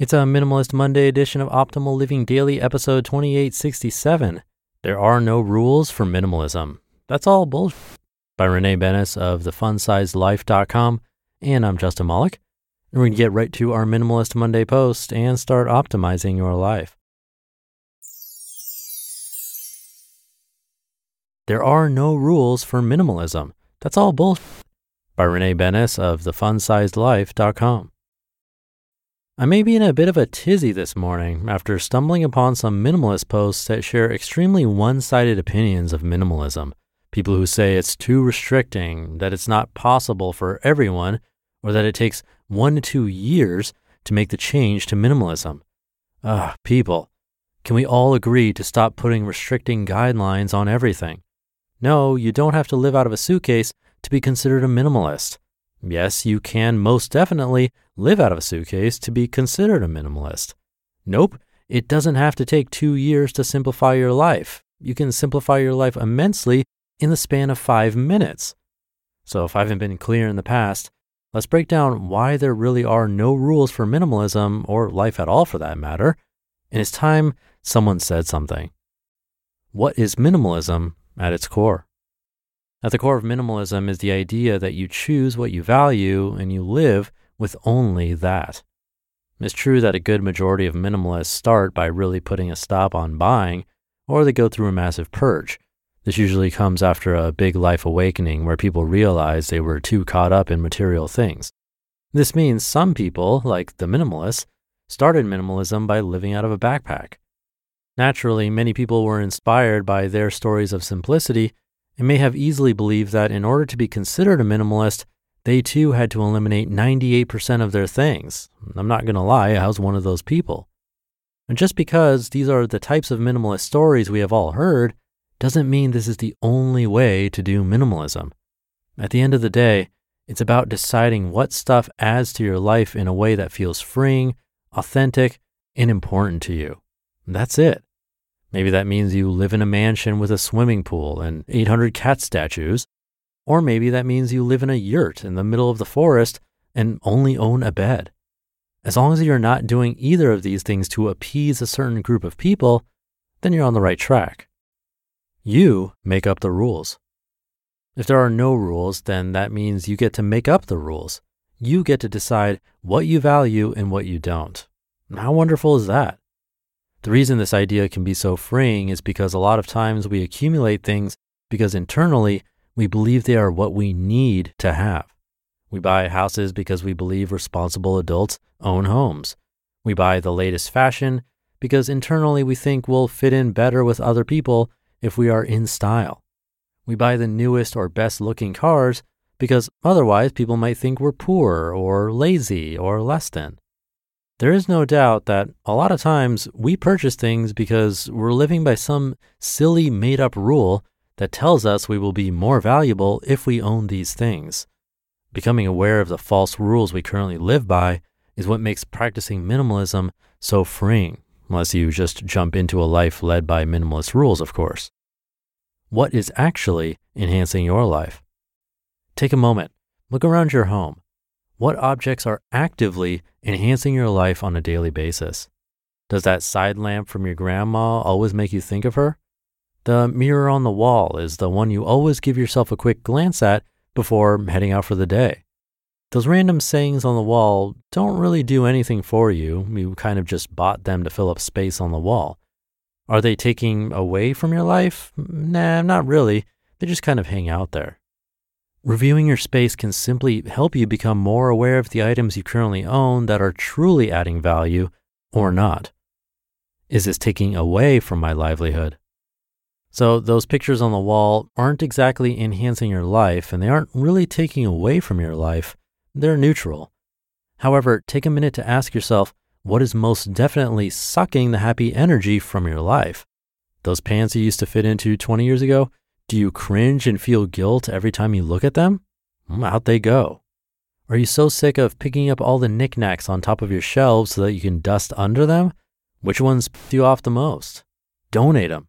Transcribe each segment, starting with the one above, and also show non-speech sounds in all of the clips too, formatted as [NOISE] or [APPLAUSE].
It's a Minimalist Monday edition of Optimal Living Daily, episode 2867. There are no rules for minimalism. That's all bullshit. By Renee Benes of thefunsizedlife.com. And I'm Justin Malik. And we're going to get right to our Minimalist Monday post and start optimizing your life. There are no rules for minimalism. That's all bullshit. By Renee Benes of thefunsizedlife.com. I may be in a bit of a tizzy this morning after stumbling upon some minimalist posts that share extremely one sided opinions of minimalism. People who say it's too restricting, that it's not possible for everyone, or that it takes one to two years to make the change to minimalism. Ah, people, can we all agree to stop putting restricting guidelines on everything? No, you don't have to live out of a suitcase to be considered a minimalist. Yes, you can most definitely live out of a suitcase to be considered a minimalist. Nope, it doesn't have to take two years to simplify your life. You can simplify your life immensely in the span of five minutes. So, if I haven't been clear in the past, let's break down why there really are no rules for minimalism or life at all for that matter. And it's time someone said something. What is minimalism at its core? At the core of minimalism is the idea that you choose what you value and you live with only that. It's true that a good majority of minimalists start by really putting a stop on buying, or they go through a massive purge. This usually comes after a big life awakening where people realize they were too caught up in material things. This means some people, like the minimalists, started minimalism by living out of a backpack. Naturally, many people were inspired by their stories of simplicity and may have easily believed that in order to be considered a minimalist, they too had to eliminate 98% of their things. I'm not going to lie, I was one of those people. And just because these are the types of minimalist stories we have all heard doesn't mean this is the only way to do minimalism. At the end of the day, it's about deciding what stuff adds to your life in a way that feels freeing, authentic, and important to you. That's it. Maybe that means you live in a mansion with a swimming pool and 800 cat statues. Or maybe that means you live in a yurt in the middle of the forest and only own a bed. As long as you're not doing either of these things to appease a certain group of people, then you're on the right track. You make up the rules. If there are no rules, then that means you get to make up the rules. You get to decide what you value and what you don't. How wonderful is that? The reason this idea can be so freeing is because a lot of times we accumulate things because internally we believe they are what we need to have. We buy houses because we believe responsible adults own homes. We buy the latest fashion because internally we think we'll fit in better with other people if we are in style. We buy the newest or best looking cars because otherwise people might think we're poor or lazy or less than. There is no doubt that a lot of times we purchase things because we're living by some silly made up rule that tells us we will be more valuable if we own these things. Becoming aware of the false rules we currently live by is what makes practicing minimalism so freeing, unless you just jump into a life led by minimalist rules, of course. What is actually enhancing your life? Take a moment, look around your home. What objects are actively enhancing your life on a daily basis? Does that side lamp from your grandma always make you think of her? The mirror on the wall is the one you always give yourself a quick glance at before heading out for the day. those random sayings on the wall don't really do anything for you. You kind of just bought them to fill up space on the wall. Are they taking away from your life? Nah, not really. They just kind of hang out there. Reviewing your space can simply help you become more aware of the items you currently own that are truly adding value or not. Is this taking away from my livelihood? So, those pictures on the wall aren't exactly enhancing your life and they aren't really taking away from your life. They're neutral. However, take a minute to ask yourself what is most definitely sucking the happy energy from your life. Those pants you used to fit into 20 years ago, do you cringe and feel guilt every time you look at them? Hmm, out they go. Are you so sick of picking up all the knickknacks on top of your shelves so that you can dust under them? Which ones piss you off the most? Donate them.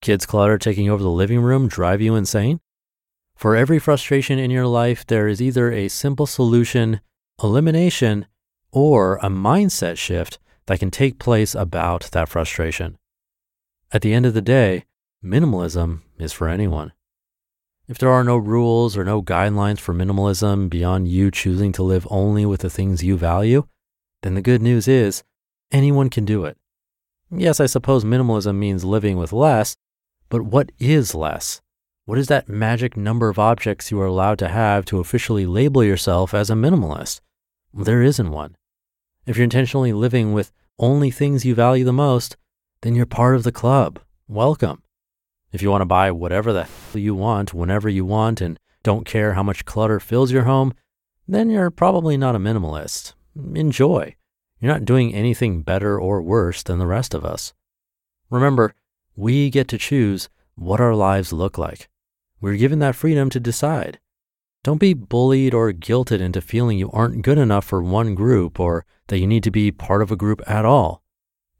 Kids clutter taking over the living room drive you insane? For every frustration in your life, there is either a simple solution, elimination, or a mindset shift that can take place about that frustration. At the end of the day, minimalism is for anyone. If there are no rules or no guidelines for minimalism beyond you choosing to live only with the things you value, then the good news is anyone can do it. Yes, I suppose minimalism means living with less, but what is less? What is that magic number of objects you are allowed to have to officially label yourself as a minimalist? There isn't one. If you're intentionally living with only things you value the most, then you're part of the club. Welcome. If you want to buy whatever the hell you want whenever you want and don't care how much clutter fills your home, then you're probably not a minimalist. Enjoy. You're not doing anything better or worse than the rest of us. Remember, we get to choose what our lives look like. We're given that freedom to decide. Don't be bullied or guilted into feeling you aren't good enough for one group or that you need to be part of a group at all.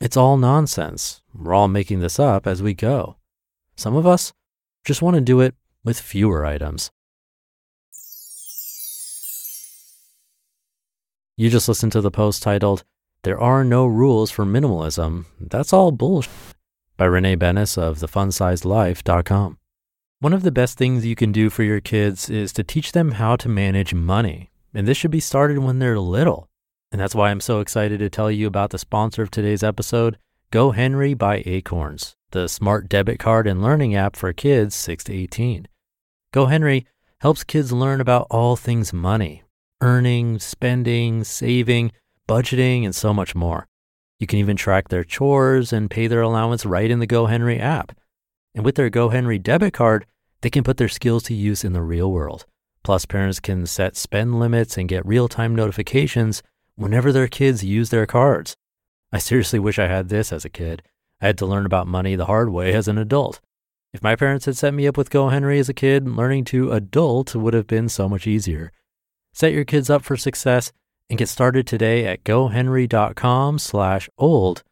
It's all nonsense. We're all making this up as we go. Some of us just want to do it with fewer items. You just listened to the post titled, There Are No Rules for Minimalism. That's all bullshit by Renee Benes of thefunsizedlife.com. One of the best things you can do for your kids is to teach them how to manage money. And this should be started when they're little. And that's why I'm so excited to tell you about the sponsor of today's episode, GoHenry by Acorns, the smart debit card and learning app for kids 6 to 18. Go Henry helps kids learn about all things money, earning, spending, saving, budgeting, and so much more. You can even track their chores and pay their allowance right in the Go Henry app. And with their Go Henry debit card, they can put their skills to use in the real world. Plus, parents can set spend limits and get real time notifications whenever their kids use their cards. I seriously wish I had this as a kid. I had to learn about money the hard way as an adult. If my parents had set me up with GoHenry as a kid, learning to adult would have been so much easier. Set your kids up for success and get started today at gohenry.com slash old.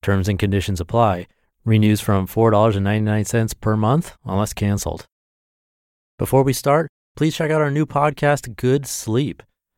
Terms and conditions apply. Renews from $4.99 per month unless canceled. Before we start, please check out our new podcast, Good Sleep.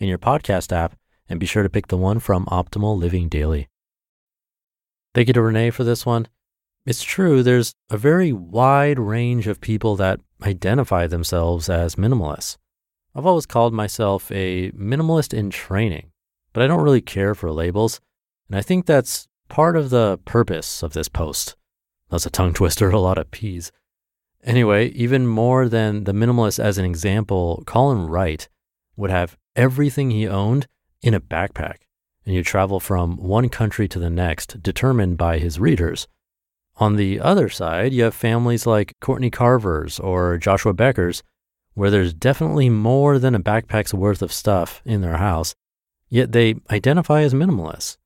in your podcast app and be sure to pick the one from Optimal Living Daily. Thank you to Renee for this one. It's true, there's a very wide range of people that identify themselves as minimalists. I've always called myself a minimalist in training, but I don't really care for labels. And I think that's part of the purpose of this post. That's a tongue [LAUGHS] twister, a lot of P's. Anyway, even more than the minimalist as an example, Colin Wright would have everything he owned in a backpack, and you travel from one country to the next, determined by his readers. On the other side, you have families like Courtney Carver's or Joshua Becker's where there's definitely more than a backpack's worth of stuff in their house, yet they identify as minimalists.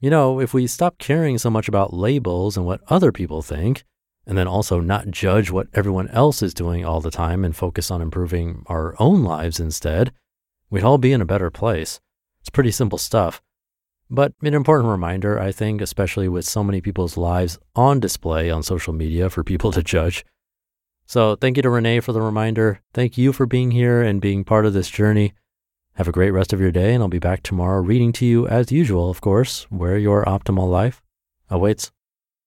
You know, if we stop caring so much about labels and what other people think, and then also not judge what everyone else is doing all the time and focus on improving our own lives instead, we'd all be in a better place. It's pretty simple stuff. But an important reminder, I think, especially with so many people's lives on display on social media for people to judge. So thank you to Renee for the reminder. Thank you for being here and being part of this journey. Have a great rest of your day, and I'll be back tomorrow reading to you as usual, of course, where your optimal life awaits.